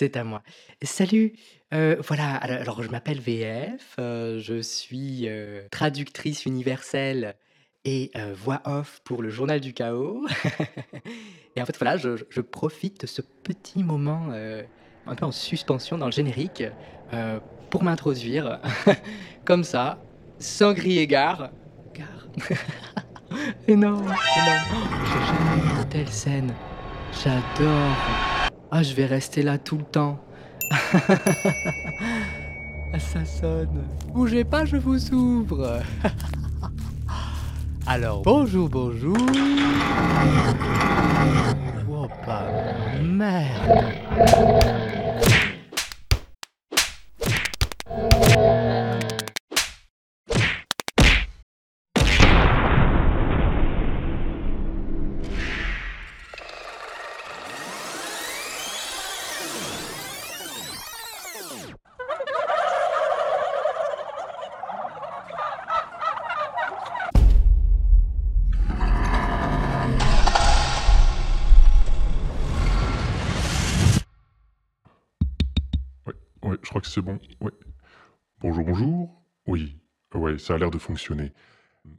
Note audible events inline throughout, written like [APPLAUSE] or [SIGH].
C'est à moi. Salut, heu, voilà, alors je m'appelle VF, heu, je suis, heu, traductrice universelle et voix off pour le Journal du Chaos [LAUGHS] et en fait, voilà, je profite de ce petit moment, un peu en suspension dans le générique, pour m'introduire [LAUGHS] comme ça, sans crier gare. Gare. [LAUGHS] Énorme, énorme. Oh, une telle scène. J'adore. Ah, je vais rester là tout le temps. [LAUGHS] Ça sonne. Bougez pas, je vous ouvre. [LAUGHS] Alors, bonjour, bonjour. Oh, bah, merde. C'est bon. Ouais. Bonjour, bonjour. Oui, ouais, ça a l'air de fonctionner.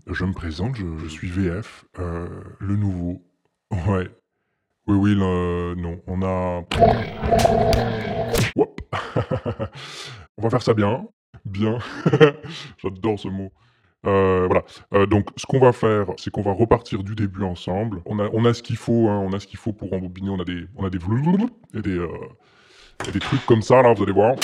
Je me présente, je, suis VF, euh, le nouveau. Ouais. Oui, oui, non, on a... Whoop. [LAUGHS] on va faire ça bien. Bien. [LAUGHS] J'adore ce mot. Euh, voilà. Euh, donc, ce qu'on va faire, c'est qu'on va repartir du début ensemble. On a, on a ce qu'il faut, hein, on a ce qu'il faut pour embobiner. On a des, on a des et des, et des trucs comme ça, là, vous allez voir.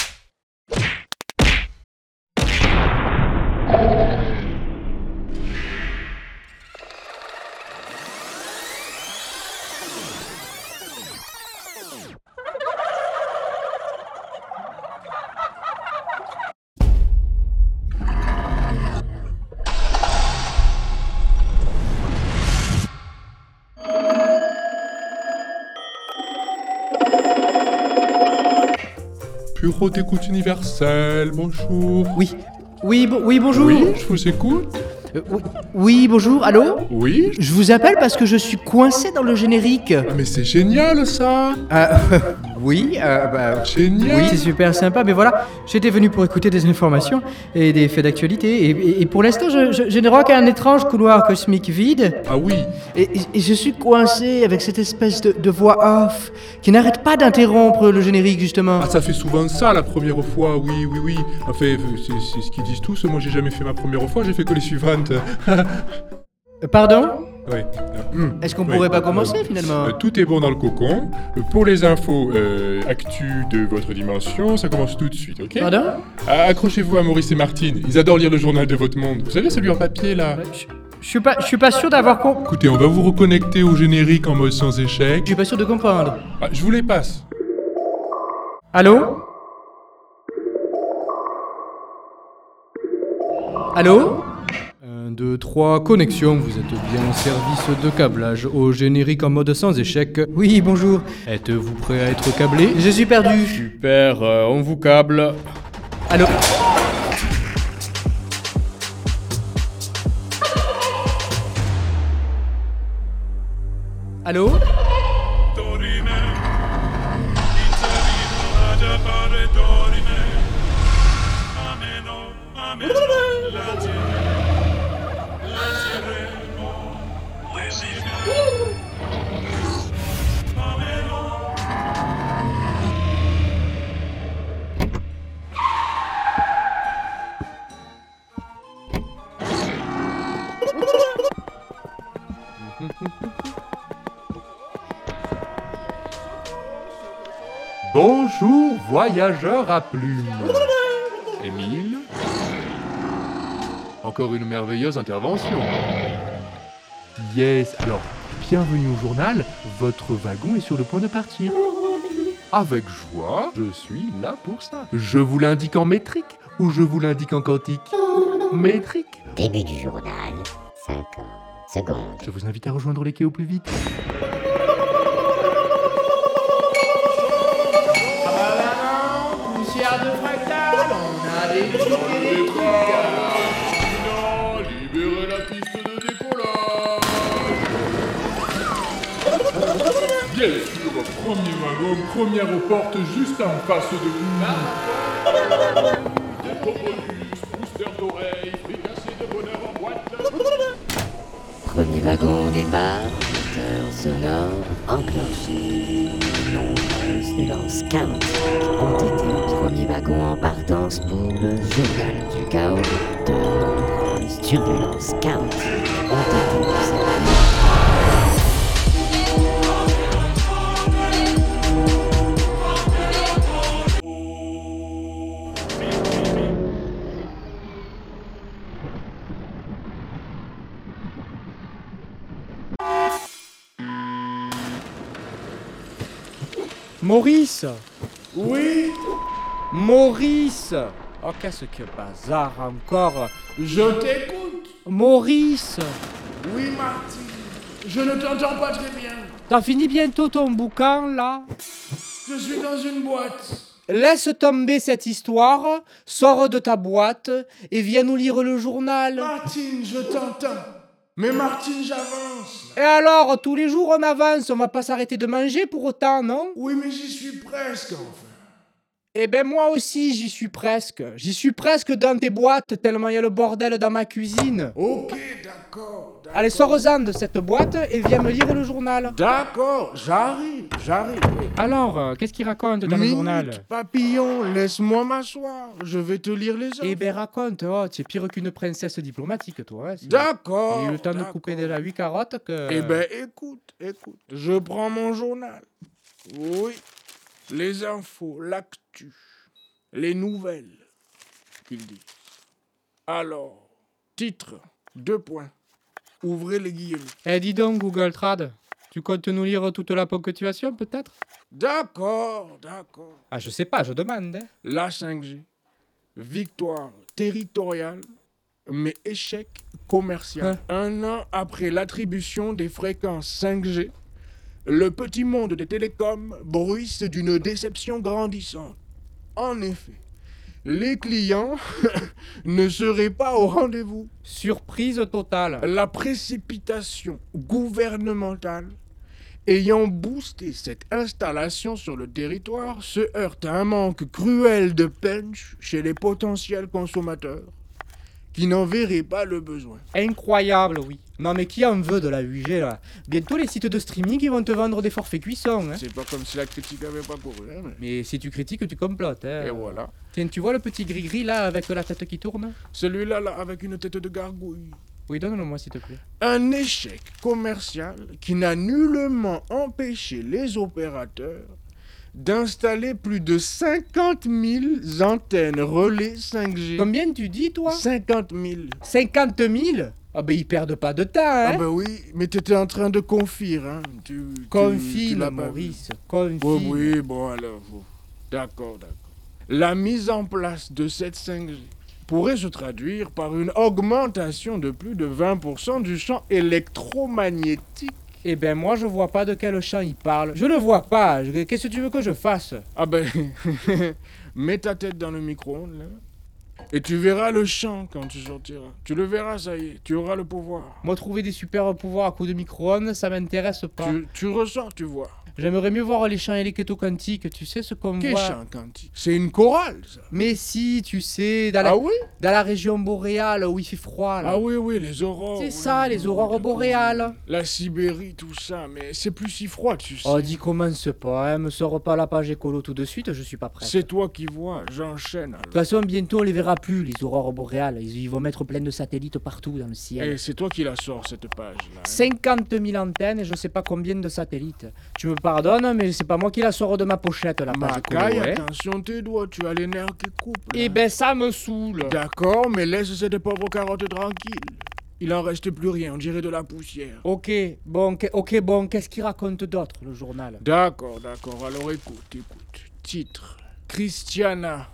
Bureau d'écoute universelle, bonjour. Oui. Oui, bon- oui, bonjour. Oui, je vous écoute. Euh, oui, oui, bonjour, allô? Oui. Je vous appelle parce que je suis coincé dans le générique. Ah, mais c'est génial ça Ah, [LAUGHS] oui, euh, bah, Génial. oui, c'est super sympa, mais voilà, j'étais venu pour écouter des informations et des faits d'actualité, et, et- et pour l'instant, je, je, je ne vois qu'un étrange couloir cosmique vide, Ah oui, et, je suis coincé avec cette espèce de, de voix off qui n'arrête pas d'interrompre le générique, justement. ah, ça fait souvent ça la première fois, oui, oui, oui. Enfin, c'est c'est ce qu'ils disent tous, moi j'ai jamais fait ma première fois, j'ai fait que les suivantes. [LAUGHS] Pardon? Oui. Est-ce qu'on Oui. pourrait pas commencer, finalement Euh, tout est bon dans le cocon. Pour les infos euh, actus de votre dimension, ça commence tout de suite, ok Pardon Ah, Accrochez-vous à Maurice et Martine, ils adorent lire le journal de votre monde. Vous savez celui en papier là je, je suis pas, je suis pas sûr d'avoir com... Écoutez, on va vous reconnecter au générique en mode sans échec. Je suis pas sûr de comprendre. Ah, je vous les passe. Allô Allô 1, 2, 3, connexion, vous êtes bien en service de câblage au générique en mode sans échec. Oui, bonjour. Êtes-vous prêt à être câblé? Je suis perdu. Super, euh, on vous câble. Allô? Allô? Bonjour, voyageurs à plumes. Émile Encore une merveilleuse intervention. Yes, alors, bienvenue au journal. Votre wagon est sur le point de partir. Avec joie, je suis là pour ça. Je vous l'indique en métrique ou je vous l'indique en quantique? Métrique. Début du journal. 50 secondes. Je vous invite à rejoindre les quais au plus vite. Premier wagon, première aux portes, juste en face de vous. Décobonus, booster d'oreilles, fricassé de bonheur en boîte. Premier wagon départ, moteur sonore enclenché. Nombreuses nuances chaotiques ont été premier wagon en partance pour le journal du chaos. De nombreuses turbulences chaotiques ont été observées. Maurice Oui Maurice Oh, qu'est-ce que bazar encore Je t'écoute. Maurice Oui, Marty. Je ne t'entends pas très bien. T'as fini bientôt ton bouquin, là? Je suis dans une boîte. Laisse tomber cette histoire, sors de ta boîte et viens nous lire le journal. Martine, je t'entends. Mais Martine, j'avance. Et alors, tous les jours on avance, on va pas s'arrêter de manger pour autant, non? Oui, mais j'y suis presque, enfin. Eh ben moi aussi j'y suis presque. J'y suis presque dans tes boîtes tellement il y a le bordel dans ma cuisine. Ok, d'accord. Allez, sors-en de cette boîte et viens me lire le journal. D'accord, j'arrive, j'arrive. Alors, euh, qu'est-ce qu'il raconte dans le Minute, journal? Papillon, laisse-moi m'asseoir. Je vais te lire les Eh autres. ben raconte, oh, tu es pire qu'une princesse diplomatique toi. hein, D'accord. J'ai eu le temps de d'accord. couper déjà 8 carottes que... Eh ben, écoute, écoute. Je prends mon journal. Oui. Les infos, l'actu, les nouvelles qu'ils disent. Alors, titre, deux points. Ouvrez les guillemets. Eh dis donc Google Trad, tu comptes nous lire toute la ponctuation peut-être? D'accord, d'accord. Ah je sais pas, je demande. hein. La 5G. Victoire territoriale, mais échec commercial. Un an après l'attribution des fréquences 5G, le petit monde des télécoms bruisse d'une déception grandissante. En effet, les clients [LAUGHS] ne seraient pas au rendez-vous. Surprise totale. La précipitation gouvernementale ayant boosté cette installation sur le territoire se heurte à un manque cruel de punch chez les potentiels consommateurs qui n'en verraient pas le besoin. Incroyable, oui. Non mais qui en veut de la 8G là? Bientôt les sites de streaming ils vont te vendre des forfaits cuisson. Hein. C'est pas comme si la critique avait pas couru. hein, mais- Mais si tu critiques, tu complotes. Hein. Et voilà. Tiens, tu vois le petit gris-gris là avec la tête qui tourne? Celui-là, là, avec une tête de gargouille. Oui, donne-le moi s'il te plaît. Un échec commercial qui n'a nullement empêché les opérateurs d'installer plus de 50 000 antennes relais 5G. Combien tu dis toi? 50 000. 50 000 Ah ben ils perdent pas de temps, hein Ah bah oui, mais t'étais en train de confire, hein. Tu, tu- tu Confine. Maurice, confine. Oui, oui, bon alors. D'accord, d'accord. La mise en place de cette 5G pourrait se traduire par une augmentation de plus de 20% du champ électromagnétique. Eh ben moi je vois pas de quel champ il parle. Je le vois pas. Je- Qu'est-ce que tu veux que je fasse? Ah ben, [LAUGHS] mets ta tête dans le micro-ondes, là. Et tu verras le champ quand tu sortiras. Tu le verras, ça y est, tu auras le pouvoir. Moi trouver des super pouvoirs à coup de micro-ondes, ça m'intéresse pas. Tu, tu ressens, tu vois. J'aimerais mieux voir les champs électroquantiques, tu sais ce qu'on voit. champ quantique C'est une chorale, ça. Mais si, tu sais, dans la, Ah oui? dans la région boréale où il fait froid là. Ah oui, oui, les aurores. C'est oui, ça, oui, les oui, aurores boréales. La Sibérie, tout ça, mais c'est plus si froid, tu sais. Oh, dis commence pas, hein, me sors pas la page écolo tout de suite, je suis pas prêt. c'est toi qui vois, j'enchaîne. De toute façon, bientôt on les verra plus, les aurores boréales. Ils, ils vont mettre plein de satellites partout dans le ciel. Et c'est toi qui la sors, cette page-là. hein. 50 000 antennes et je sais pas combien de satellites. Tu me pardonnes, mais c'est pas moi qui la sors de ma pochette, la page Macaille, hein. attention tes doigts, tu as les nerfs qui coupent. là. Eh ben ça me saoule. D'accord, mais laisse cette pauvre carotte tranquille. Il en reste plus rien, on dirait de la poussière. Ok, bon, que- ok, bon, qu'est-ce qu'il raconte d'autre, le journal? D'accord, d'accord, alors écoute, écoute. Titre Christiana.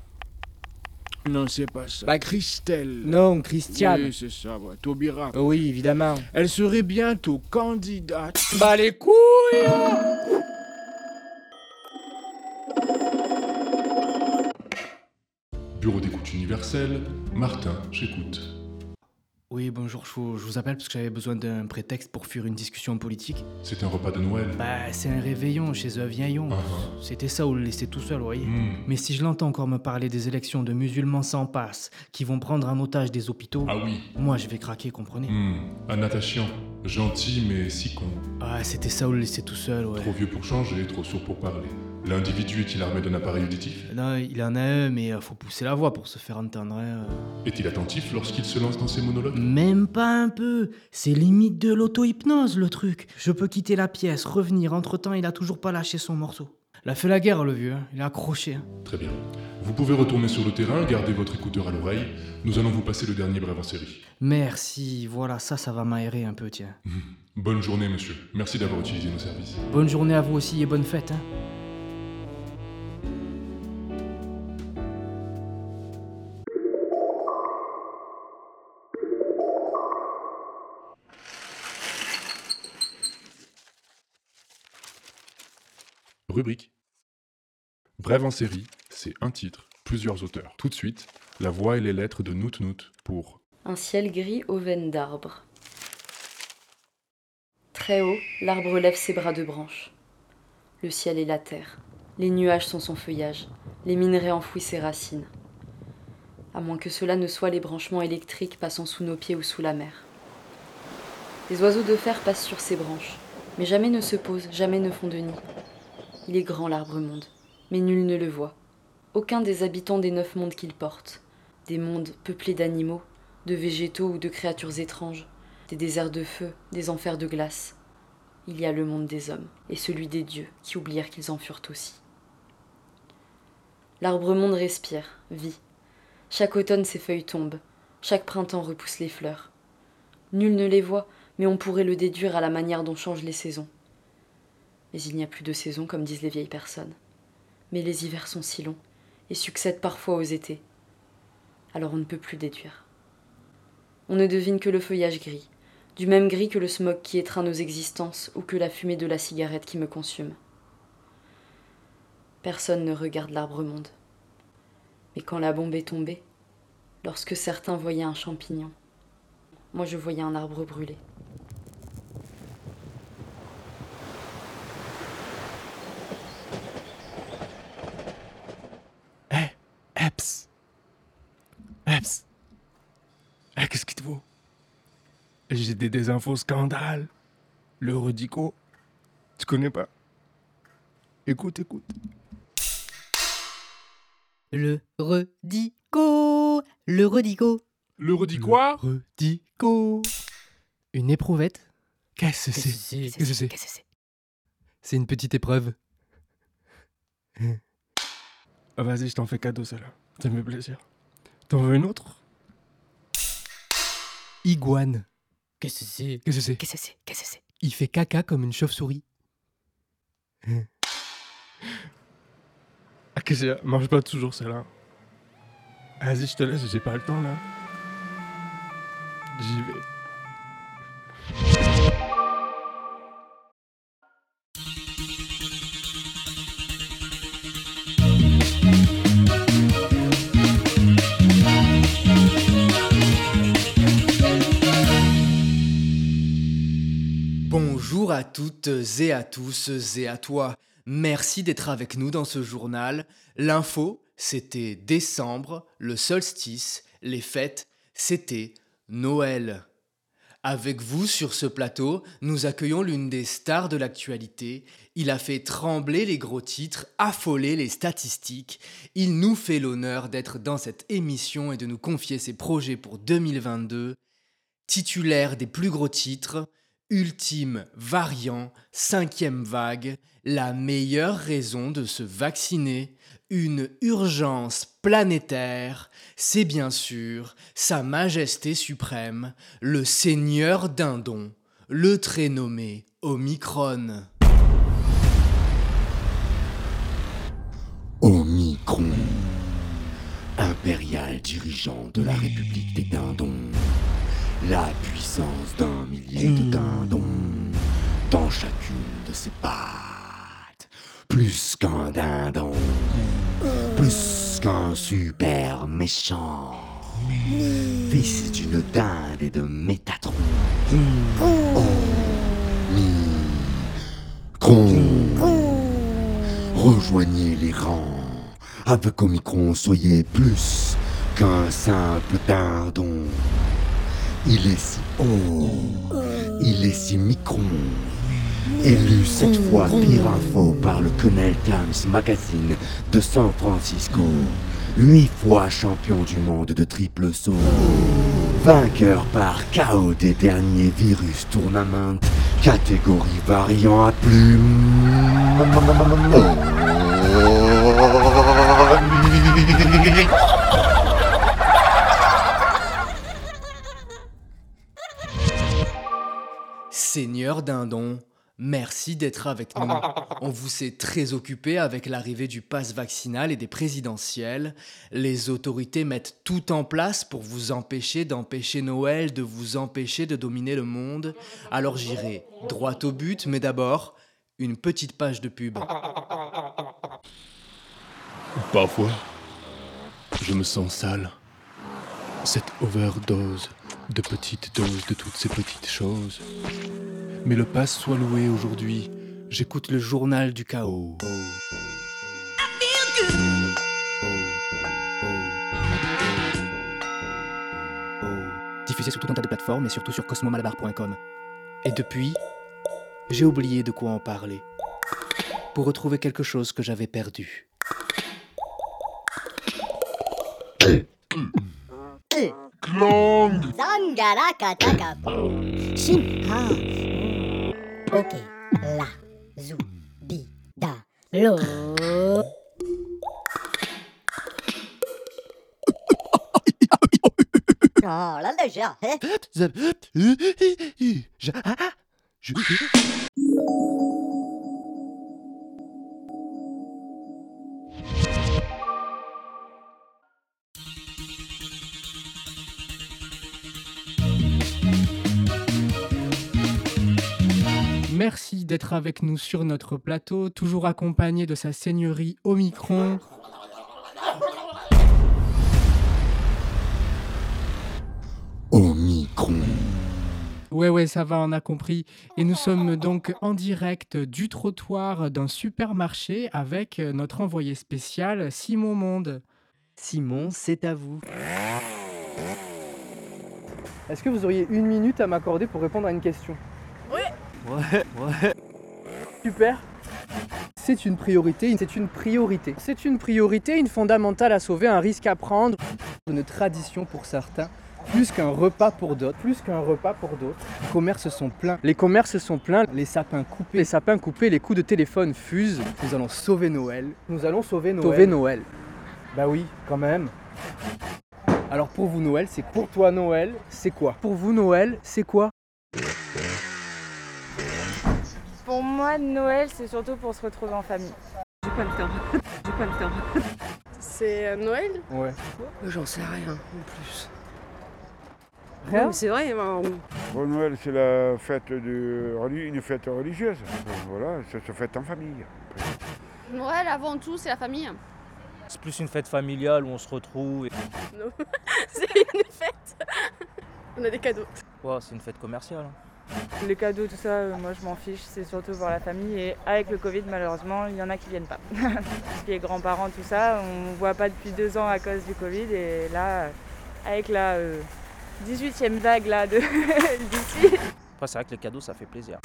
Non, c'est pas ça. Bah, Christelle. Non, Christiane. Oui, c'est ça, ouais. Taubira. Oui, évidemment. Elle serait bientôt candidate. Bah les couilles Bureau d'écoute universel, Martin, j'écoute. Oui, bonjour, je vous, je vous appelle parce que j'avais besoin d'un prétexte pour fuir une discussion politique. C'est un repas de Noël. Bah, c'est un réveillon chez un vieillon. Ah, C'était ça ou le laisser tout seul, vous voyez. hmm. Mais si je l'entends encore me parler des élections de musulmans sans passe, qui vont prendre en otage des hôpitaux, Ah oui. moi je vais craquer, comprenez Hmm. Un attachant. Gentil mais si con. Ah, c'était ça ou le laisser tout seul, ouais. Trop vieux pour changer, trop sourd pour parler. L'individu est-il armé d'un appareil auditif? Non, il en a un, mais euh, faut pousser la voix pour se faire entendre. hein, Est-il attentif lorsqu'il se lance dans ses monologues? Euh. Même pas un peu. C'est limite de l'auto-hypnose, le truc. Je peux quitter la pièce, revenir. Entre-temps, il a toujours pas lâché son morceau. Il a fait la guerre, le vieux. hein. Il a accroché. hein. Très bien. Vous pouvez retourner sur le terrain, garder votre écouteur à l'oreille. Nous allons vous passer le dernier brève en série. Merci. Voilà, ça, ça va m'aérer un peu, tiens. [LAUGHS] Bonne journée, monsieur. Merci d'avoir utilisé nos services. Bonne journée à vous aussi et bonne fête. Hein. Rubrique. Brève en série, c'est un titre, plusieurs auteurs. Tout de suite, la voix et les lettres de Nout Nout pour Un ciel gris aux veines d'arbres. Très haut, l'arbre lève ses bras de branches. Le ciel est la terre. Les nuages sont son feuillage. Les minerais enfouissent ses racines. À moins que cela ne soit les branchements électriques passant sous nos pieds ou sous la mer. Des oiseaux de fer passent sur ses branches, mais jamais ne se posent, jamais ne font de nid. Il est grand l'arbre monde, mais nul ne le voit. Aucun des habitants des neuf mondes qu'il porte. Des mondes peuplés d'animaux, de végétaux ou de créatures étranges, des déserts de feu, des enfers de glace. Il y a le monde des hommes et celui des dieux qui oublièrent qu'ils en furent aussi. L'arbre monde respire, vit. Chaque automne ses feuilles tombent, chaque printemps repousse les fleurs. Nul ne les voit, mais on pourrait le déduire à la manière dont changent les saisons. Mais il n'y a plus de saison, comme disent les vieilles personnes. Mais les hivers sont si longs et succèdent parfois aux étés. Alors on ne peut plus déduire. On ne devine que le feuillage gris, du même gris que le smog qui étreint nos existences ou que la fumée de la cigarette qui me consume. Personne ne regarde l'arbre monde. Mais quand la bombe est tombée, lorsque certains voyaient un champignon, moi je voyais un arbre brûlé. Eh, Eps. Eps. Eh, qu'est-ce qu'il te faut J'ai des désinfos scandales. Le Redico. Tu connais pas? Écoute, écoute. Le redico, le redico. Le Redico Redico. Une éprouvette? Qu'est-ce que c'est? Qu'est-ce que c'est? Qu'est-ce que c'est? C'est une petite épreuve. Ah, Vas-y, je t'en fais cadeau, celle-là. Ça me fait plaisir. T'en veux une autre? Iguane. Qu'est-ce que c'est? Qu'est-ce que c'est? Qu'est-ce que c'est? Qu'est-ce que c'est? Il fait caca comme une chauve-souris. Ah, qu'est-ce que c'est? Mange pas toujours celle-là. Vas-y, je te laisse, j'ai pas le temps là. J'y vais. À toutes et à tous et à toi. Merci d'être avec nous dans ce journal. L'info, c'était décembre, le solstice, les fêtes, c'était Noël. Avec vous sur ce plateau, nous accueillons l'une des stars de l'actualité. Il a fait trembler les gros titres, affoler les statistiques. Il nous fait l'honneur d'être dans cette émission et de nous confier ses projets pour 2022. Titulaire des plus gros titres, ultime variant, cinquième vague, la meilleure raison de se vacciner, une urgence planétaire, c'est bien sûr Sa Majesté suprême, le Seigneur Dindon, le très nommé Omicron. Omicron, impérial dirigeant de la République des Dindons, la d'un millier de dindons dans chacune de ses pattes, plus qu'un dindon, plus qu'un super méchant. fils d'une dinde et de Métatron. Rejoignez les rangs. Avec Omicron, soyez plus qu'un simple dindon. Il est si haut, il est si micron. Élu cette fois pire info par le Connell Times Magazine de San Francisco. Huit fois champion du monde de triple saut. Vainqueur par KO des derniers virus tournament. Catégorie variant à plume. Seigneur Dindon, merci d'être avec nous. On vous s'est très occupé avec l'arrivée du pass vaccinal et des présidentielles. Les autorités mettent tout en place pour vous empêcher d'empêcher Noël, de vous empêcher de dominer le monde. Alors j'irai droit au but, mais d'abord, une petite page de pub. Parfois, je me sens sale. Cette overdose de petites doses de toutes ces petites choses. Mais le pass soit loué aujourd'hui. J'écoute le journal du chaos. Diffusé sur tout un tas de plateformes et surtout sur cosmomalabar.com. Et depuis, j'ai oublié de quoi en parler. Pour retrouver quelque chose que j'avais perdu. Clang Zangarakataka. Shimha. Ok. La. Zu. Bi. Da. Lo. Oh, là déjà. hein? Merci d'être avec nous sur notre plateau, toujours accompagné de sa seigneurie Omicron. Omicron. Ouais, ouais, ça va, on a compris. Et nous sommes donc en direct du trottoir d'un supermarché avec notre envoyé spécial Simon Monde. Simon, c'est à vous. Est-ce que vous auriez une minute à m'accorder pour répondre à une question? Ouais, ouais. Super. C'est une priorité, c'est une priorité. C'est une priorité, une fondamentale à sauver, un risque à prendre, une tradition pour certains, plus qu'un repas pour d'autres, plus qu'un repas pour d'autres. Les commerces sont pleins. Les commerces sont pleins, les sapins coupés, les sapins coupés, les coups de téléphone fusent. Nous allons sauver Noël. Nous allons sauver Noël. Sauver Noël. Bah oui, quand même. Alors pour vous Noël, c'est pour toi Noël, c'est quoi? Pour vous Noël, c'est quoi? Pour moi, Noël, c'est surtout pour se retrouver en famille. J'ai pas le temps. [LAUGHS] J'ai pas le temps. C'est euh, Noël? Ouais. J'en sais rien en plus. Rien? C'est vrai, ben, Bon, Noël, c'est la fête de une fête religieuse. Voilà, ça se fête en famille. Noël avant tout, c'est la famille. C'est plus une fête familiale où on se retrouve. Et... [LAUGHS] Non. [LAUGHS] c'est une fête. On a des cadeaux. Ouais, c'est une fête commerciale. Les cadeaux, tout ça, euh, moi je m'en fiche, c'est surtout pour la famille. Et avec le Covid, malheureusement, il y en a qui viennent pas. Parce [LAUGHS] que les grands-parents, tout ça, on ne voit pas depuis deux ans à cause du Covid. Et là, euh, avec la euh, 18e vague là, de [LAUGHS] d'ici, Après, c'est vrai que les cadeaux, ça fait plaisir.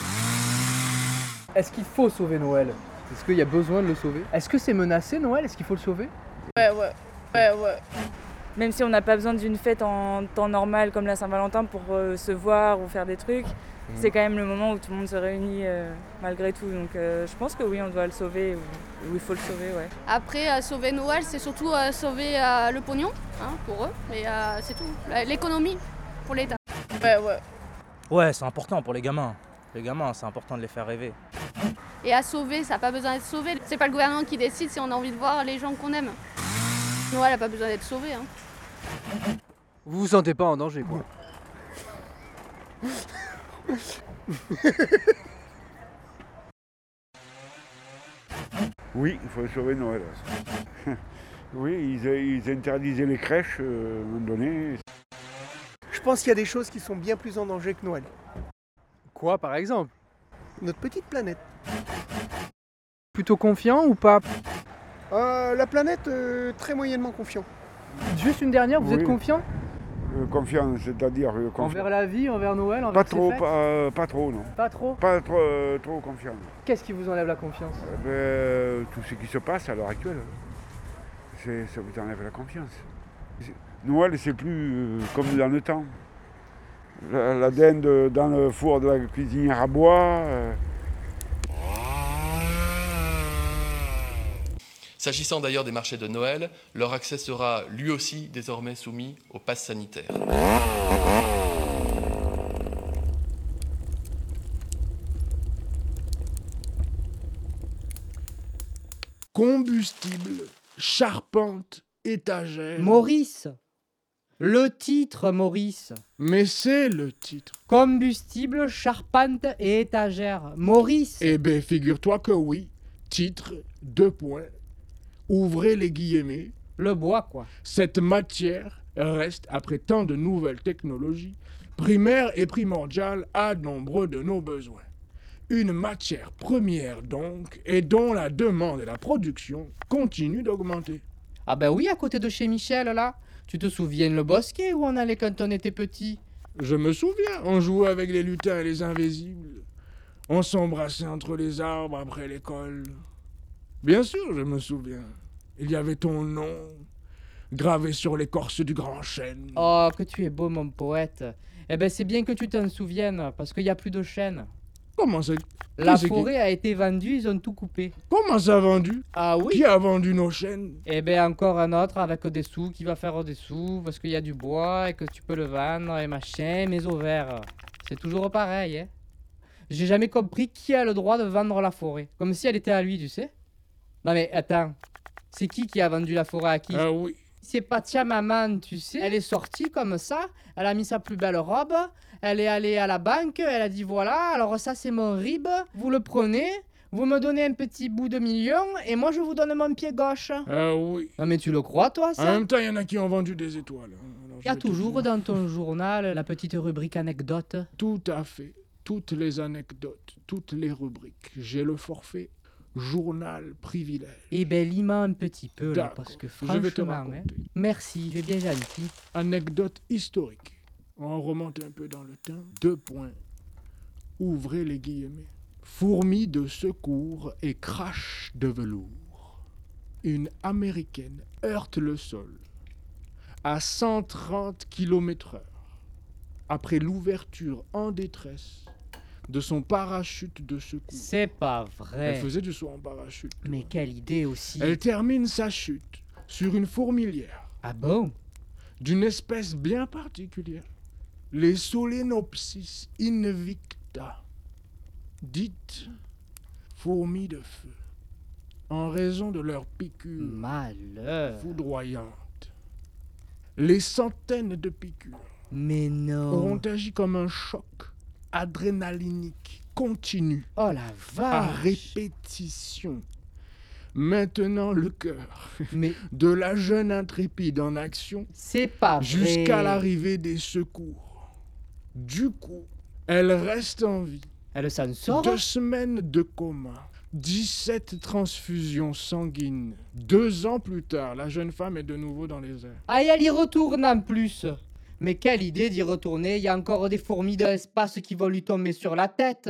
Est-ce qu'il faut sauver Noël? Est-ce qu'il y a besoin de le sauver? Est-ce que c'est menacé Noël? Est-ce qu'il faut le sauver? Ouais, ouais. Ouais, ouais. Même si on n'a pas besoin d'une fête en temps normal comme la Saint-Valentin pour euh, se voir ou faire des trucs, c'est quand même le moment où tout le monde se réunit euh, malgré tout. Donc euh, je pense que oui, on doit le sauver ou, ou il faut le sauver, ouais. Après, euh, sauver Noël, c'est surtout euh, sauver euh, le pognon hein, pour eux. Mais euh, c'est tout. L'économie pour l'État. Ouais, ouais. Ouais, c'est important pour les gamins. Les gamins, c'est important de les faire rêver. Et à sauver, ça n'a pas besoin d'être sauvé. C'est pas le gouvernement qui décide si on a envie de voir les gens qu'on aime. Noël n'a pas besoin d'être sauvé. Hein. Vous vous sentez pas en danger quoi Oui, il faut sauver Noël. [LAUGHS] Oui, ils, ils interdisaient les crèches euh, à un moment donné. Je pense qu'il y a des choses qui sont bien plus en danger que Noël. Quoi, par exemple? Notre petite planète. Plutôt confiant ou pas? Euh, la planète, euh, très moyennement confiant. Juste une dernière, vous Oui. êtes confiant Euh, confiance, c'est-à-dire euh. Envers la vie, envers Noël, envers Pas trop, pas, euh, pas trop, non. Pas trop Pas trop, euh, trop confiant. Qu'est-ce qui vous enlève la confiance Euh, ben, tout ce qui se passe à l'heure actuelle, c'est- ça vous enlève la confiance. Noël, c'est plus comme dans le temps. La, la dinde dans le four de la cuisinière à bois. S'agissant d'ailleurs des marchés de Noël, leur accès sera lui aussi désormais soumis au pass sanitaire. Combustible, charpente, étagère. Maurice Le titre, Maurice. Mais c'est le titre. Combustible, charpente et étagère. Maurice Eh ben, figure-toi que oui. Titre, deux points. Ouvrez les guillemets. Le bois, quoi. Cette matière reste, après tant de nouvelles technologies, primaire et primordiale à nombre de nos besoins. Une matière première donc, et dont la demande et la production continuent d'augmenter. Ah ben oui, à côté de chez Michel, là. Tu te souviens le bosquet où on allait quand on était petit? Je me souviens, on jouait avec les lutins et les invisibles. On s'embrassait entre les arbres après l'école. Bien sûr, je me souviens. Il y avait ton nom, gravé sur l'écorce du grand chêne. Oh, que tu es beau, mon poète. Eh ben c'est bien que tu t'en souviennes, parce qu'il n'y a plus de chêne. Comment ça La qui- forêt a été vendue, ils ont tout coupé. Comment ça a vendu? Ah oui Qui a vendu nos chênes? Eh ben encore un autre avec des sous qui va faire des sous parce qu'il y a du bois et que tu peux le vendre et machin, mais au vert. C'est toujours pareil, hein. J'ai jamais compris qui a le droit de vendre la forêt. Comme si elle était à lui, tu sais. Non mais attends, c'est qui qui a vendu la forêt à qui? Ah oui. C'est pas tia maman, tu sais. Elle est sortie comme ça, elle a mis sa plus belle robe, elle est allée à la banque, elle a dit voilà, alors ça c'est mon rib, vous le prenez, vous me donnez un petit bout de million et moi je vous donne mon pied gauche. Ah oui. Non mais tu le crois toi En ça même temps, il y en a qui ont vendu des étoiles. Alors, Il je y a vais te toujours dire. dans ton journal la petite rubrique anecdote. Tout à fait. Toutes les anecdotes, toutes les rubriques. J'ai le forfait journal privilège. Eh ben lis-moi un petit peu là, parce que Je vais te franchement, hein, raconter. merci, es bien gentil. Anecdote historique. On remonte un peu dans le temps. Deux points. Ouvrez les guillemets. Fourmi de secours et crash de velours. Une américaine heurte le sol à 130 km/h après l'ouverture en détresse de son parachute de secours. C'est pas vrai. Elle faisait du saut en parachute. Mais quelle idée aussi. Elle termine sa chute sur une fourmilière. Ah bon? D'une espèce bien particulière. Les Solenopsis invicta. Dites fourmis de feu. En raison de leur piqûre Malheur. foudroyante. Les centaines de piqûres Mais non. auront agi comme un choc adrénalinique continu Oh la à vache. répétition. Maintenant le cœur Mais [LAUGHS] de la jeune intrépide en action c'est pas jusqu'à l'arrivée des secours. Du coup, elle reste en vie. Elle s'en sort Deux semaines de coma, 17 transfusions sanguines. Deux ans plus tard, la jeune femme est de nouveau dans les airs. Ah, elle y retourne en plus. Mais quelle idée d'y retourner. Il y a encore des fourmis de l'espace qui vont lui tomber sur la tête.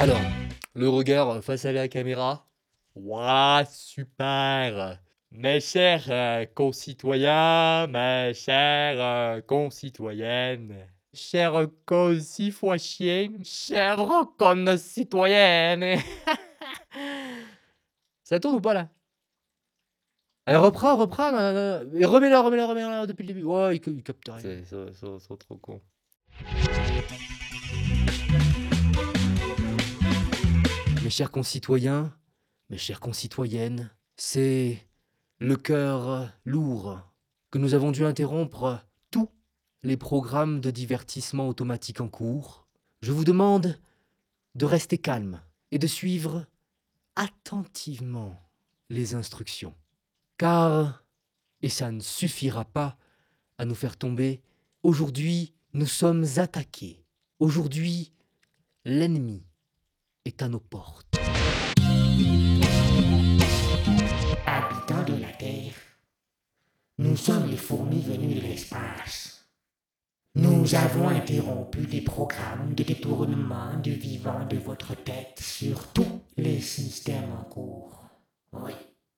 Alors, le regard face à la caméra. Waouh, super Mes chers euh, concitoyens, mes chères euh, concitoyennes, chers concitoyens, chers concitoyennes. [LAUGHS] Ça tourne ou pas là? Allez, reprends, reprends, non, non, non, et remets-le, remets-le, remets-le depuis le début. Ouais, il, il capte rien. C'est, c'est- c'est- c'est trop con. Mes chers concitoyens, mes chères concitoyennes, c'est le cœur lourd que nous avons dû interrompre tous les programmes de divertissement automatique en cours. Je vous demande de rester calme et de suivre attentivement les instructions. Car, et ça ne suffira pas à nous faire tomber, aujourd'hui nous sommes attaqués. Aujourd'hui, l'ennemi est à nos portes. Habitants de la Terre, nous sommes les fourmis venues de l'espace. Nous avons interrompu les programmes de détournement du vivant de votre tête sur tous les systèmes en cours. Oui.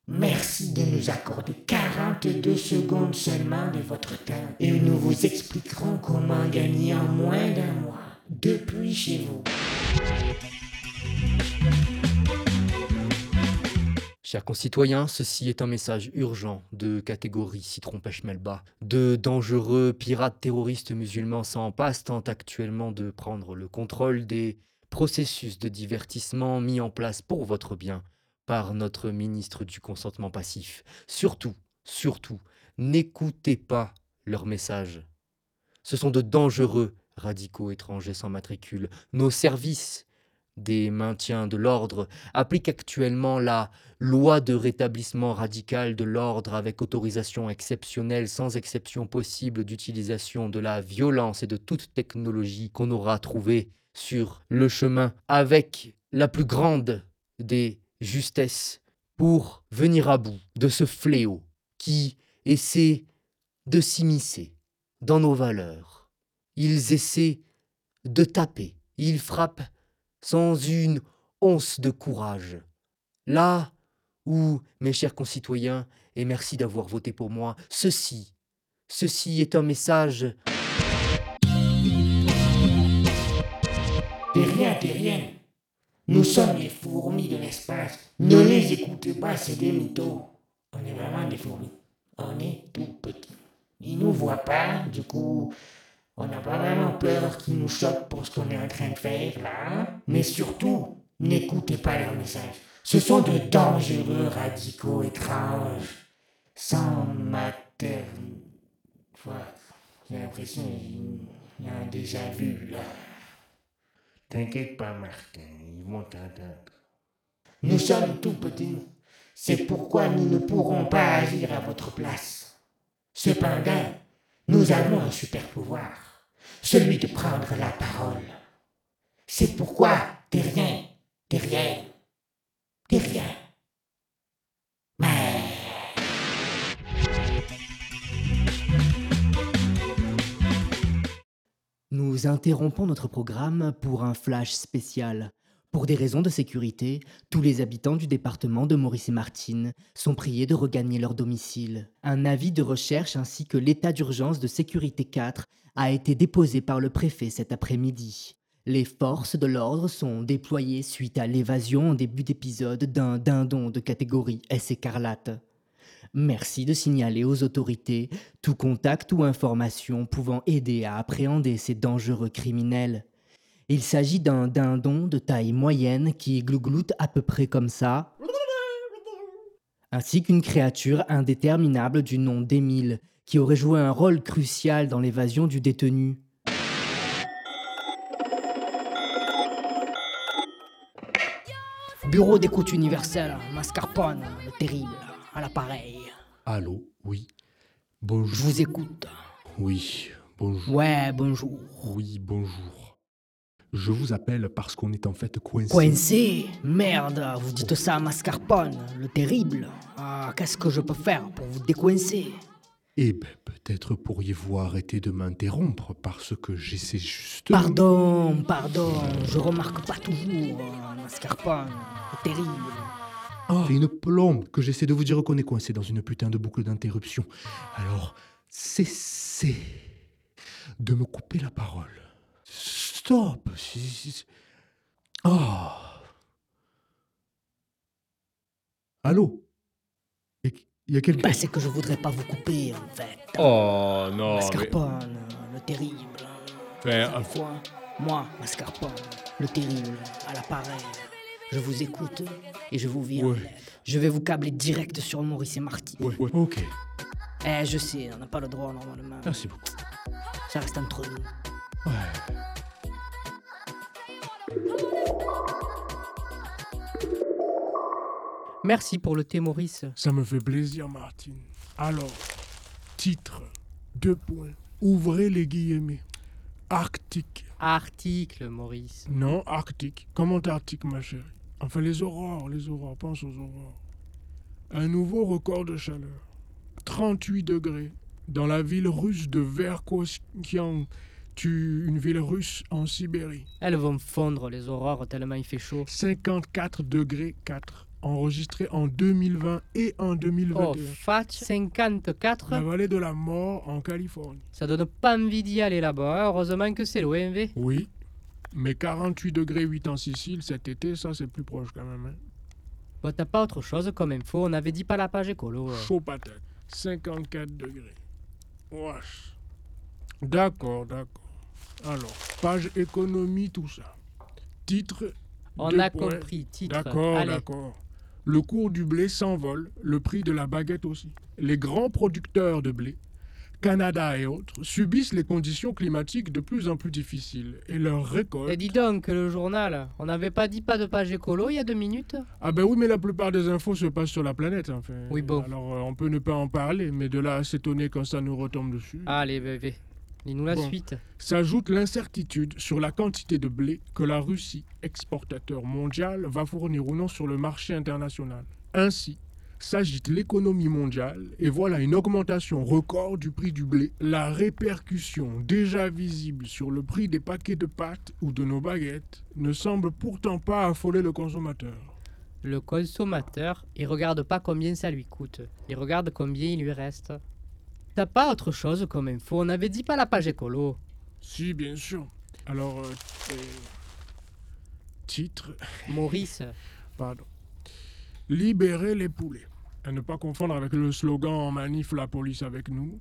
Merci de nous accorder 42 secondes seulement de votre temps et nous vous expliquerons comment gagner en moins d'un mois depuis chez vous. Chers concitoyens, ceci est un message urgent de catégorie citron pêche melba. De dangereux pirates terroristes musulmans sans passe tentent actuellement de prendre le contrôle des processus de divertissement mis en place pour votre bien par notre ministre du consentement passif. Surtout, surtout, n'écoutez pas leurs messages. Ce sont de dangereux radicaux étrangers sans matricule. Nos services des maintiens de l'ordre appliquent actuellement la loi de rétablissement radical de l'ordre avec autorisation exceptionnelle sans exception possible d'utilisation de la violence et de toute technologie qu'on aura trouvée sur le chemin avec la plus grande des justesses pour venir à bout de ce fléau qui essaie de s'immiscer dans nos valeurs. Ils essaient de taper, ils frappent sans une once de courage. Là où, mes chers concitoyens, et merci d'avoir voté pour moi, ceci, ceci est un message. Nous sommes les fourmis de l'espace. Ne les écoutez pas, c'est des mythos. On est vraiment des fourmis. On est tout petits. Ils nous voient pas, du coup, on n'a pas vraiment peur qu'ils nous choquent pour ce qu'on est en train de faire là. hein. Mais surtout, n'écoutez pas leurs messages. Ce sont de dangereux radicaux étranges, sans materne. Voilà. J'ai l'impression qu'il y a un déjà vu là. T'inquiète pas, Martin, ils vont t'entendre. Nous sommes tout petits. C'est pourquoi nous ne pourrons pas agir à votre place. Cependant, nous avons un super pouvoir, celui de prendre la parole. C'est pourquoi t'es rien, t'es rien, Nous interrompons notre programme pour un flash spécial. Pour des raisons de sécurité, tous les habitants du département de Maurice et Martine sont priés de regagner leur domicile. Un avis de recherche ainsi que l'état d'urgence de sécurité 4 a été déposé par le préfet cet après-midi. Les forces de l'ordre sont déployées suite à l'évasion en début d'épisode d'un dindon de catégorie S écarlate. Merci de signaler aux autorités tout contact ou information pouvant aider à appréhender ces dangereux criminels. Il s'agit d'un dindon de taille moyenne qui glougloute à peu près comme ça, ainsi qu'une créature indéterminable du nom d'Émile, qui aurait joué un rôle crucial dans l'évasion du détenu. Bureau d'écoute universelle, Mascarpone, le terrible, à l'appareil. Allô, oui. Bonjour. Je vous écoute. Oui, bonjour. Ouais, bonjour. Oui, bonjour. Je vous appelle parce qu'on est en fait coincé. Coincé Merde, vous dites ça à Mascarpone, le terrible. Ah, qu'est-ce que je peux faire pour vous décoincer? Eh ben, peut-être pourriez-vous arrêter de m'interrompre parce que j'essaie juste. Pardon, pardon, je remarque pas toujours, euh, Mascarpone, le terrible. Oh, c'est une plombe que j'essaie de vous dire qu'on est coincé dans une putain de boucle d'interruption. Alors, cessez de me couper la parole. Stop Oh Allô? Il y a quelqu'un? Bah, c'est que je voudrais pas vous couper, en fait. Oh non mais... Mascarpone, le terrible. Enfin, Une fois, moi, Mascarpone, le terrible, à l'appareil. Je vous écoute et je vous viens. Ouais. Je vais vous câbler direct sur Maurice et Marty. Ouais, ouais, ok. Eh, je sais, on n'a pas le droit normalement. Merci beaucoup. Ça reste entre nous. Merci pour le thé, Maurice. Ça me fait plaisir, Martine. Alors, titre, deux points. Ouvrez les guillemets. Arctique. Article, Maurice. Non, Arctique. Comme Antarctique, ma chérie? Enfin, les aurores, les aurores. Pense aux aurores. Un nouveau record de chaleur. 38 degrés. Dans la ville russe de Verkhoskian, tu, une ville russe en Sibérie. Elles vont fondre les aurores tellement il fait chaud. 54 degrés 4. Enregistré en 2020 et en 2021. Oh, fat 54. La vallée de la mort en Californie. Ça donne pas envie d'y aller là-bas. Heureusement que c'est loin, V. Oui. Mais 48 degrés 8 en Sicile cet été, ça c'est plus proche quand même. hein. Bon, t'as pas autre chose comme info? On avait dit pas la page écolo. euh. Chaud patate. 54 degrés. Wesh. D'accord, d'accord. Alors, page économie, tout ça. Titre. On a points. compris, titre. D'accord, d'accord. Le cours du blé s'envole, le prix de la baguette aussi. Les grands producteurs de blé, Canada et autres, subissent les conditions climatiques de plus en plus difficiles et leur récolte. Et dis donc, le journal, on n'avait pas dit pas de page écolo il y a deux minutes Ah ben oui, mais la plupart des infos se passent sur la planète, enfin. Oui, bon. Alors euh, on peut ne pas en parler, mais de là à s'étonner quand ça nous retombe dessus. Allez, bébé. Dis-nous la Bon. suite. S'ajoute l'incertitude sur la quantité de blé que la Russie, exportateur mondial, va fournir ou non sur le marché international. Ainsi, s'agite l'économie mondiale et voilà une augmentation record du prix du blé. La répercussion déjà visible sur le prix des paquets de pâtes ou de nos baguettes ne semble pourtant pas affoler le consommateur. Le consommateur, il regarde pas combien ça lui coûte. Il regarde combien il lui reste. T'as pas autre chose comme info? On avait dit pas la page écolo. Si, bien sûr. Alors, euh, euh, titre. Maurice. Pardon. Libérer les poulets. À ne pas confondre avec le slogan en manif La police avec nous.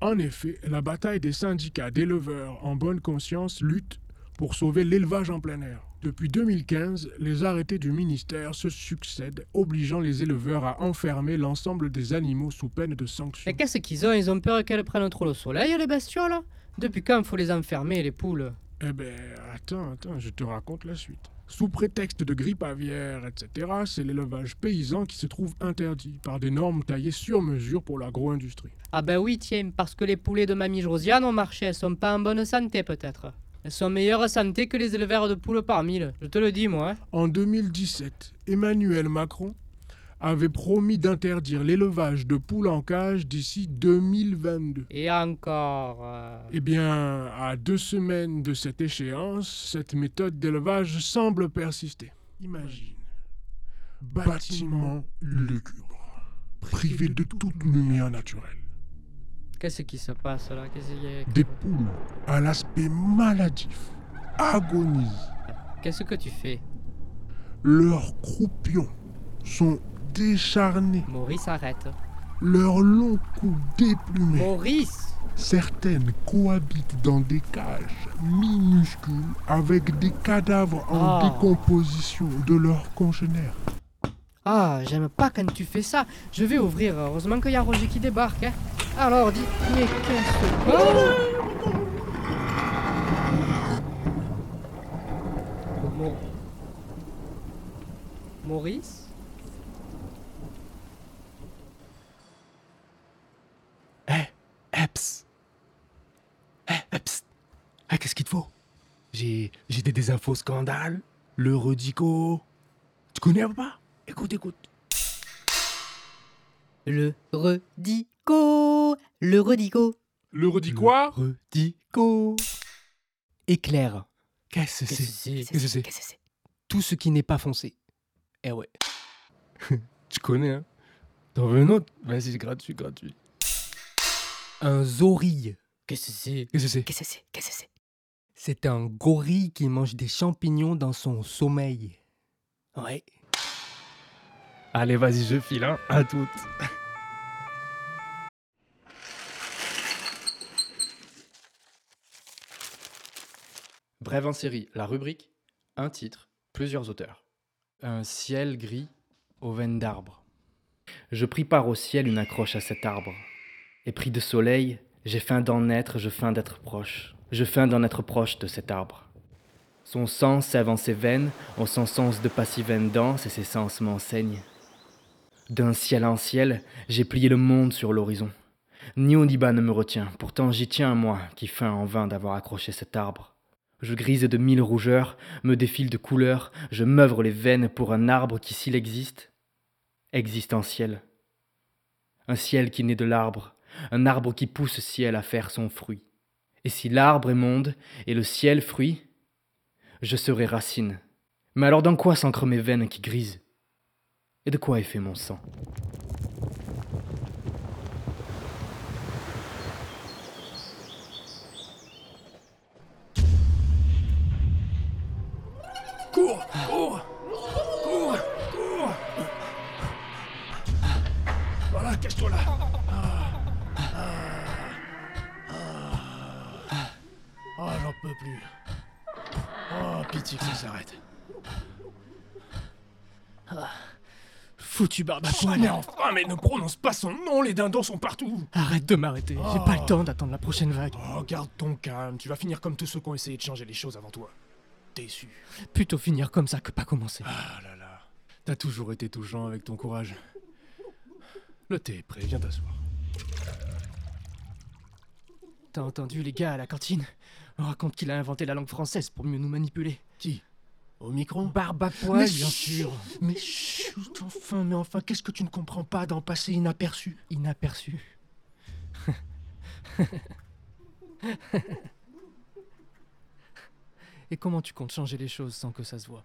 En effet, la bataille des syndicats d'éleveurs en bonne conscience lutte pour sauver l'élevage en plein air. Depuis 2015, les arrêtés du ministère se succèdent, obligeant les éleveurs à enfermer l'ensemble des animaux sous peine de sanctions. Mais qu'est-ce qu'ils ont? Ils ont peur qu'elles prennent trop le soleil, les bestioles? Depuis quand faut les enfermer, les poules? Eh ben, attends, attends, je te raconte la suite. Sous prétexte de grippe aviaire, etc., c'est l'élevage paysan qui se trouve interdit par des normes taillées sur mesure pour l'agro-industrie. Ah ben oui, tiens, parce que les poulets de mamie Josiane ont marché, elles sont pas en bonne santé peut-être. Elles sont en meilleure santé que les éleveurs de poules par mille, je te le dis moi. hein. En 2017, Emmanuel Macron avait promis d'interdire l'élevage de poules en cage d'ici 2022. Et encore... euh, Eh bien, à deux semaines de cette échéance, cette méthode d'élevage semble persister. Imagine. Bâtiment lugubre, privé de toute lumière naturelle. Qu'est-ce qui se passe là? Des poules à l'aspect maladif agonisent. Qu'est-ce que tu fais? Leurs croupions sont décharnés. Maurice, arrête. Leurs longs coups déplumés. Maurice Certaines cohabitent dans des cages minuscules avec des cadavres en Ah. décomposition de leurs congénères. Ah, j'aime pas quand tu fais ça. Je vais ouvrir, heureusement qu'il y a Roger qui débarque. Hein. Alors dis, mais qu'est-ce que... Maurice? Eps. Eh, eps. Eh, qu'est-ce qu'il te faut? J'ai j'ai des, des infos scandales. Le Redico. Tu connais ou pas? Écoute, écoute. Le Redico Le Redico Le redis quoi? Redico. Éclair. Qu'est-ce que Qu'est-ce que c'est? Qu'est-ce que c'est? Tout ce qui n'est pas foncé. Eh ouais. [LAUGHS] tu connais, hein? T'en veux un autre? Vas-y, c'est gratuit, gratuit. Un zorille. Qu'est-ce que c'est Qu'est-ce que c'est Qu'est-ce que c'est Qu'est-ce que c'est C'est? Un gorille qui mange des champignons dans son sommeil. Ouais. Allez, vas-y, je file, hein. À toutes. Brève en série, la rubrique, un titre, plusieurs auteurs. Un ciel gris aux veines d'arbre. Je pris part au ciel une accroche à cet arbre. Et pris de soleil, j'ai faim d'en être, je feins d'être proche. Je feins d'en être proche de cet arbre. Son sang sève en ses veines, on son sens de passivaine danse et ses sens m'enseignent. D'un ciel en ciel, j'ai plié le monde sur l'horizon. Ni bas ne me retient, pourtant j'y tiens, moi, qui feins en vain d'avoir accroché cet arbre. Je grise de mille rougeurs, me défile de couleurs, je m'œuvre les veines pour un arbre qui, s'il existe, existe en ciel. Un ciel qui naît de l'arbre, un arbre qui pousse ciel à faire son fruit. Et si l'arbre est monde et le ciel fruit, je serai racine. Mais alors dans quoi s'ancrent mes veines qui grisent? Et de quoi est fait mon sang? Cours Cours Cours Cours Voilà, cache-toi là peux plus. Oh, pitié que ça s'arrête. Ah. Foutu poil. Mais enfin, mais ne prononce pas son nom, les dindons sont partout. Arrête de m'arrêter, j'ai pas le temps d'attendre la prochaine vague. Oh, garde ton calme, tu vas finir comme tous ceux qui ont essayé de changer les choses avant toi. Déçu. Plutôt finir comme ça que pas commencer. Ah là là. T'as toujours été touchant avec ton courage. Le thé est prêt, viens t'asseoir. T'as entendu les gars à la cantine? On raconte qu'il a inventé la langue française pour mieux nous manipuler. Qui? Au micro? Barbe à poil, Mais bien sûr. Mais chut, enfin, mais enfin, qu'est-ce que tu ne comprends pas d'en passer inaperçu? Inaperçu. Et comment tu comptes changer les choses sans que ça se voit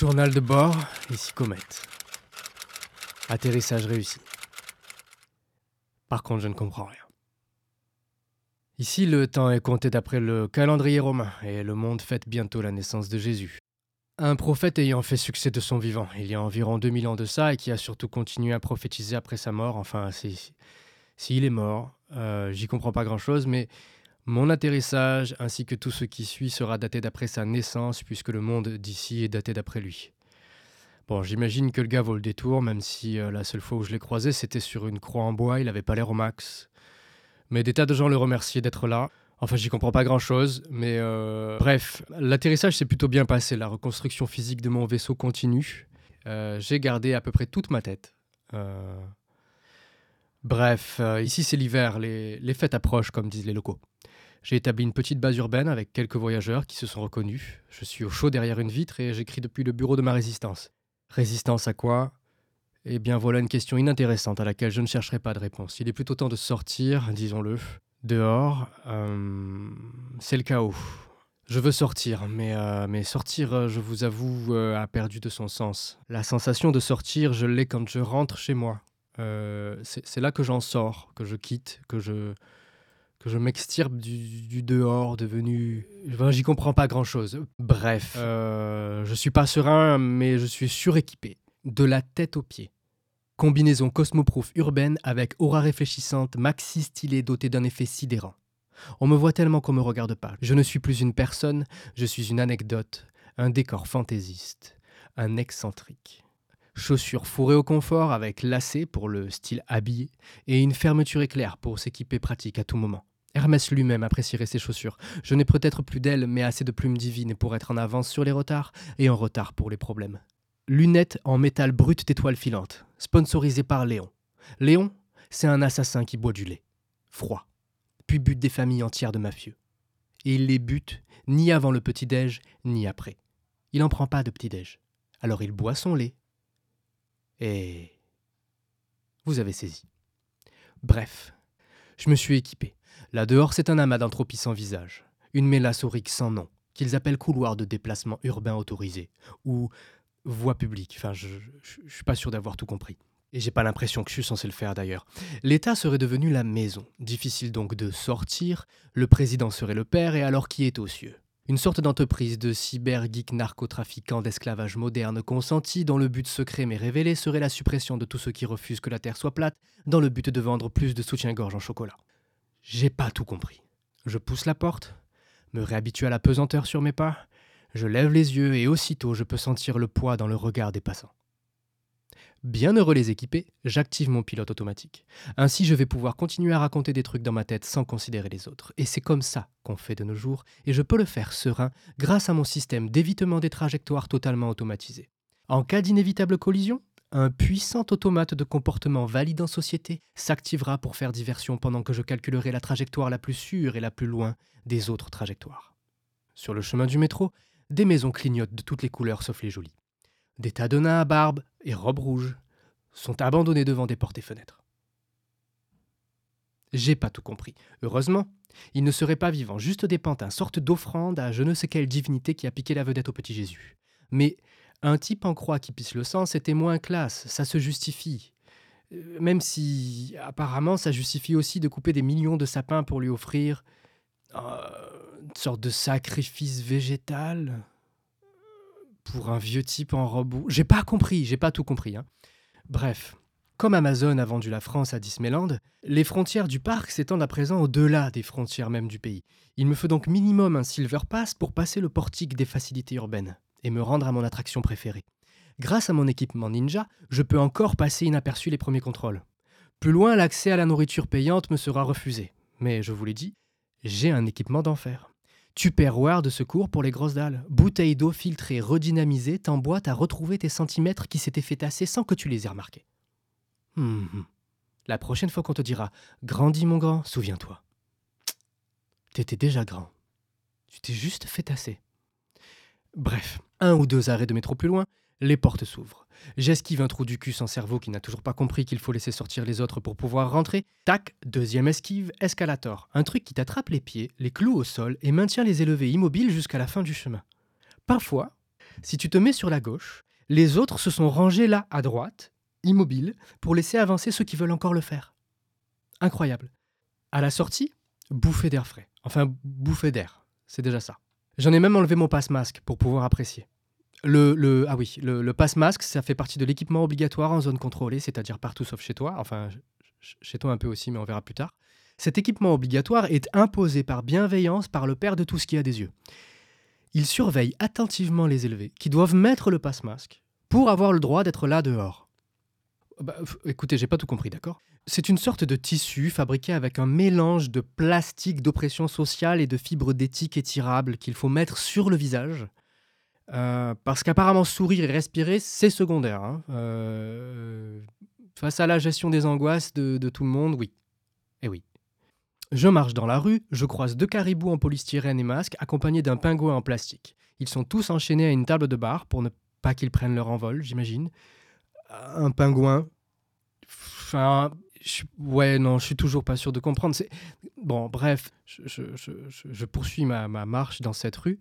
Journal de bord, ici Comète. Atterrissage réussi. Par contre, je ne comprends rien. Ici, le temps est compté d'après le calendrier romain et le monde fête bientôt la naissance de Jésus. Un prophète ayant fait succès de son vivant, il y a environ 2000 ans de ça, et qui a surtout continué à prophétiser après sa mort. Enfin, si- s'il est mort, euh, j'y comprends pas grand-chose, mais mon atterrissage ainsi que tout ce qui suit sera daté d'après sa naissance, puisque le monde d'ici est daté d'après lui. Bon, j'imagine que le gars vaut le détour, même si euh, la seule fois où je l'ai croisé, c'était sur une croix en bois, il avait pas l'air au max. Mais des tas de gens le remerciaient d'être là. Enfin, j'y comprends pas grand-chose, mais euh, bref, l'atterrissage s'est plutôt bien passé. La reconstruction physique de mon vaisseau continue. Euh, J'ai gardé à peu près toute ma tête. Bref, euh, ici c'est l'hiver, les, fêtes approchent, comme disent les locaux. J'ai établi une petite base urbaine avec quelques voyageurs qui se sont reconnus. Je suis au chaud derrière une vitre et j'écris depuis le bureau de ma résistance. Résistance à quoi? Eh bien voilà une question inintéressante à laquelle je ne chercherai pas de réponse. Il est plutôt temps de sortir, disons-le. Dehors, euh, c'est le chaos. Je veux sortir, mais, euh, sortir, je vous avoue, a perdu de son sens. La sensation de sortir, je l'ai quand je rentre chez moi. Euh, c'est là que j'en sors, que je quitte, que je, que je m'extirpe du, du dehors devenu... Enfin, J'y comprends pas grand-chose. Bref, euh, je suis pas serein, mais je suis suréquipé. De la tête aux pieds. Combinaison cosmoproof urbaine avec aura réfléchissante maxi stylée dotée d'un effet sidérant. On me voit tellement qu'on me regarde pas. Je ne suis plus une personne, je suis une anecdote, un décor fantaisiste, un excentrique. Chaussures fourrées au confort avec lacets pour le style habillé et une fermeture éclair pour s'équiper pratique à tout moment. Hermès lui-même apprécierait ses chaussures. Je n'ai peut-être plus d'ailes, mais assez de plumes divines pour être en avance sur les retards et en retard pour les problèmes. Lunettes en métal brut d'étoiles filantes, sponsorisées par Léon. Léon, c'est un assassin qui boit du lait. Froid. Puis bute des familles entières de mafieux. Et il les bute ni avant le petit-déj, ni après. Il n'en prend pas de petit-déj. Alors il boit son lait. Et... Vous avez saisi. Bref, je me suis équipé. Là dehors, c'est un amas d'entropie sans visage. Une mélasse aurique sans nom, qu'ils appellent couloir de déplacement urbain autorisé, ou voie publique. Enfin, je, je, je suis pas sûr d'avoir tout compris. Et j'ai pas l'impression que je suis censé le faire d'ailleurs. L'État serait devenu la maison. Difficile donc de sortir. Le président serait le père, et alors qui est aux cieux? Une sorte d'entreprise de cyber-geek narcotrafiquants d'esclavage moderne consenti dont le but secret mais révélé serait la suppression de tous ceux qui refusent que la Terre soit plate dans le but de vendre plus de soutien-gorge en chocolat. J'ai pas tout compris. Je pousse la porte, me réhabitue à la pesanteur sur mes pas, je lève les yeux et aussitôt je peux sentir le poids dans le regard des passants. Bien heureux les équipés, j'active mon pilote automatique. Ainsi, je vais pouvoir continuer à raconter des trucs dans ma tête sans considérer les autres. Et c'est comme ça qu'on fait de nos jours, et je peux le faire serein grâce à mon système d'évitement des trajectoires totalement automatisé. En cas d'inévitable collision, un puissant automate de comportement valide en société s'activera pour faire diversion pendant que je calculerai la trajectoire la plus sûre et la plus loin des autres trajectoires. Sur le chemin du métro, des maisons clignotent de toutes les couleurs sauf les jolies. Des tas de nains à barbe et robes rouges sont abandonnés devant des portes et fenêtres. J'ai pas tout compris. Heureusement, ils ne seraient pas vivants, juste des pantins, sorte d'offrande à je ne sais quelle divinité qui a piqué la vedette au petit Jésus. Mais un type en croix qui pisse le sang, c'était moins classe, ça se justifie. Euh, Même si, apparemment, ça justifie aussi de couper des millions de sapins pour lui offrir euh, une sorte de sacrifice végétal pour un vieux type en robe. J'ai pas compris, j'ai pas tout compris. hein. Bref, comme Amazon a vendu la France à Disneyland, les frontières du parc s'étendent à présent au-delà des frontières même du pays. Il me faut donc minimum un Silver Pass pour passer le portique des facilités urbaines et me rendre à mon attraction préférée. Grâce à mon équipement ninja, je peux encore passer inaperçu les premiers contrôles. Plus loin, l'accès à la nourriture payante me sera refusé. Mais je vous l'ai dit, j'ai un équipement d'enfer. Tupperware de secours pour les grosses dalles. Bouteille d'eau filtrée, redynamisée, t'emboîte à retrouver tes centimètres qui s'étaient fait tasser sans que tu les aies remarqués. Hum. La prochaine fois qu'on te dira Grandis mon grand, souviens-toi. T'étais déjà grand. Tu t'es juste fait tasser. Bref, un ou deux arrêts de métro plus loin, les portes s'ouvrent. J'esquive un trou du cul sans cerveau qui n'a toujours pas compris qu'il faut laisser sortir les autres pour pouvoir rentrer. Tac, deuxième esquive, escalator. Un truc qui t'attrape les pieds, les cloue au sol et maintient les élevés immobiles jusqu'à la fin du chemin. Parfois, si tu te mets sur la gauche, les autres se sont rangés là à droite, immobiles, pour laisser avancer ceux qui veulent encore le faire. Incroyable. À la sortie, bouffée d'air frais. Enfin, bouffée d'air. C'est déjà ça. J'en ai même enlevé mon passe-masque pour pouvoir apprécier. Le, le- ah oui, le, passe-masque, ça fait partie de l'équipement obligatoire en zone contrôlée, c'est-à-dire partout sauf chez toi. Enfin, ch- ch- chez toi un peu aussi, mais on verra plus tard. Cet équipement obligatoire est imposé par bienveillance par le père de tout ce qui a des yeux. Il surveille attentivement les élevés, qui doivent mettre le passe-masque pour avoir le droit d'être là dehors. Bah, f- écoutez, j'ai pas tout compris, d'accord? C'est une sorte de tissu fabriqué avec un mélange de plastique d'oppression sociale et de fibres d'éthique étirables qu'il faut mettre sur le visage. Euh, parce qu'apparemment, sourire et respirer, c'est secondaire. hein. Euh, face à la gestion des angoisses de, tout le monde, oui. Eh oui. Je marche dans la rue, je croise deux caribous en polystyrène et masque, accompagnés d'un pingouin en plastique. Ils sont tous enchaînés à une table de bar pour ne pas qu'ils prennent leur envol, j'imagine. Un pingouin. Enfin, ouais, non, je suis toujours pas sûr de comprendre. Bon, bref, je, poursuis ma marche dans cette rue.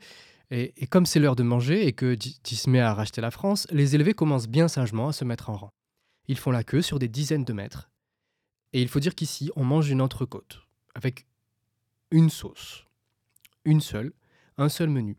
Et, comme c'est l'heure de manger et que Di- Disney a racheté la France, les élevés commencent bien sagement à se mettre en rang. Ils font la queue sur des dizaines de mètres. Et il faut dire qu'ici, on mange une entrecôte avec une sauce, une seule, un seul menu,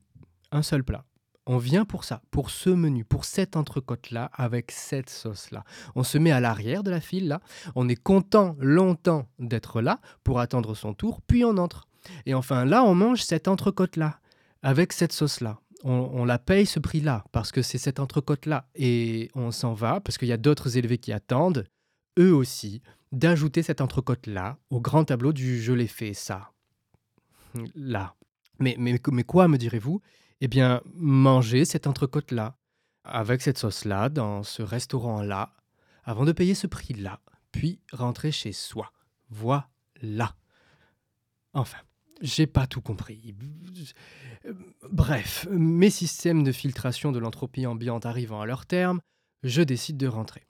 un seul plat. On vient pour ça, pour ce menu, pour cette entrecôte-là, avec cette sauce-là. On se met à l'arrière de la file, là. On est content longtemps d'être là pour attendre son tour, puis on entre. Et enfin, là, on mange cette entrecôte-là, avec cette sauce-là. On, la paye ce prix-là, parce que c'est cette entrecôte-là. Et on s'en va, parce qu'il y a d'autres élevés qui attendent, eux aussi, d'ajouter cette entrecôte-là au grand tableau du je l'ai fait, ça. Là. Mais, mais, mais quoi, me direz-vous? Eh bien, manger cette entrecôte-là, avec cette sauce-là, dans ce restaurant-là, avant de payer ce prix-là, puis rentrer chez soi. Voilà. Enfin, j'ai pas tout compris. Bref, mes systèmes de filtration de l'entropie ambiante arrivant à leur terme, je décide de rentrer.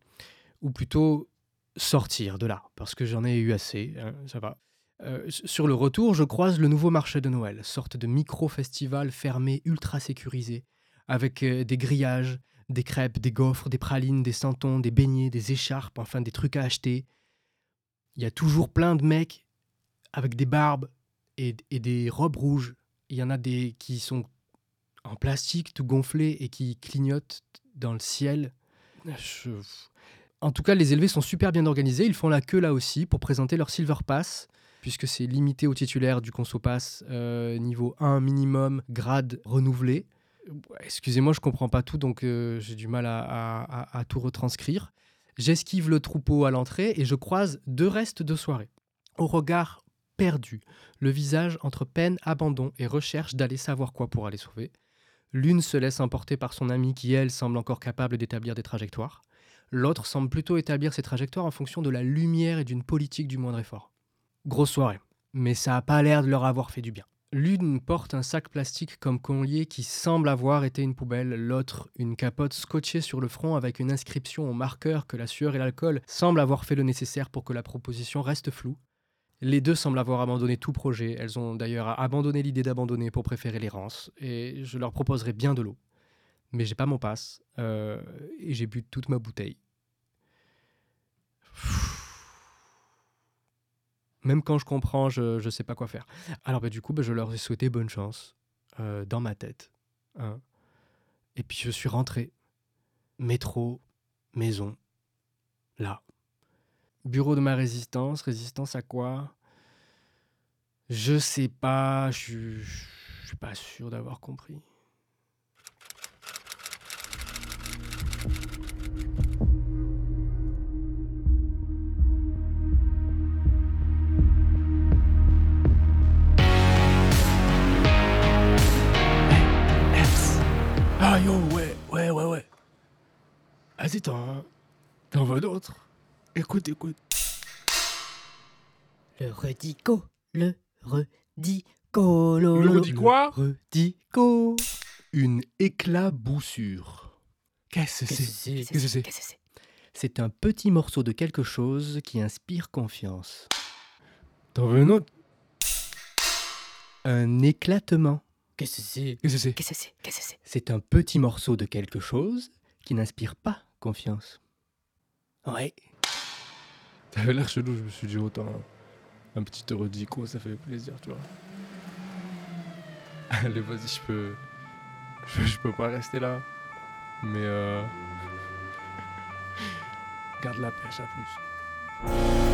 Ou plutôt sortir de là, parce que j'en ai eu assez, hein, ça va. Euh, sur le retour, je croise le nouveau marché de Noël, sorte de micro-festival fermé ultra sécurisé, avec euh, des grillages, des crêpes, des gaufres, des pralines, des santons, des beignets, des écharpes, enfin des trucs à acheter. Il y a toujours plein de mecs avec des barbes et, et des robes rouges Il y en a des qui sont en plastique, tout gonflé et qui clignotent dans le ciel. Je- En tout cas, les élevés sont super bien organisés. Ils font la queue là aussi pour présenter leur Silver Pass, puisque c'est limité aux titulaires du Conso Pass euh, niveau 1 minimum, grade renouvelé. Excusez-moi, je comprends pas tout, donc euh, j'ai du mal à, à- à- à tout retranscrire. J'esquive le troupeau à l'entrée et je croise deux restes de soirée. Au regard perdu, le visage entre peine, abandon et recherche d'aller savoir quoi pour aller sauver. L'une se laisse emporter par son amie qui, elle, semble encore capable d'établir des trajectoires. L'autre semble plutôt établir ses trajectoires en fonction de la lumière et d'une politique du moindre effort. Grosse soirée, mais ça a pas l'air de leur avoir fait du bien. L'une porte un sac plastique comme collier qui semble avoir été une poubelle, l'autre une capote scotchée sur le front avec une inscription au marqueur que la sueur et l'alcool semblent avoir fait le nécessaire pour que la proposition reste floue. Les deux semblent avoir abandonné tout projet, elles ont d'ailleurs abandonné l'idée d'abandonner pour préférer l'errance, et je leur proposerai bien de l'eau. Mais j'ai pas mon passe, euh, et j'ai bu toute ma bouteille. Même quand je comprends, je, je sais pas quoi faire. Alors bah, du coup, bah, je leur ai souhaité bonne chance, euh, dans ma tête. hein. Et puis je suis rentré. Métro, maison, là. Bureau de ma résistance, résistance à quoi? Je sais pas, je suis- pas sûr d'avoir compris. Ah yo, ouais, ouais, ouais, ouais. Vas-y, t'en, t'en veux d'autres? Écoute, écoute. Le redico, le redico, lo, Le lo, redis quoi Redico. Une éclaboussure. Qu'est-ce que c'est Qu'est-ce que c'est C'est un petit morceau de quelque chose qui inspire confiance. T'en veux un autre? Un éclatement. Qu'est-ce que c'est Qu'est-ce que c'est? Qu'est-ce que c'est? Qu'est-ce que c'est? C'est un petit morceau de quelque chose qui n'inspire pas confiance. Ouais. T'avais l'air chelou, je me suis dit autant un petit eurodico, ça fait plaisir, tu vois. [LAUGHS] Allez, vas-y, je peux... je peux pas rester là. Mais euh... Garde la pêche, à plus.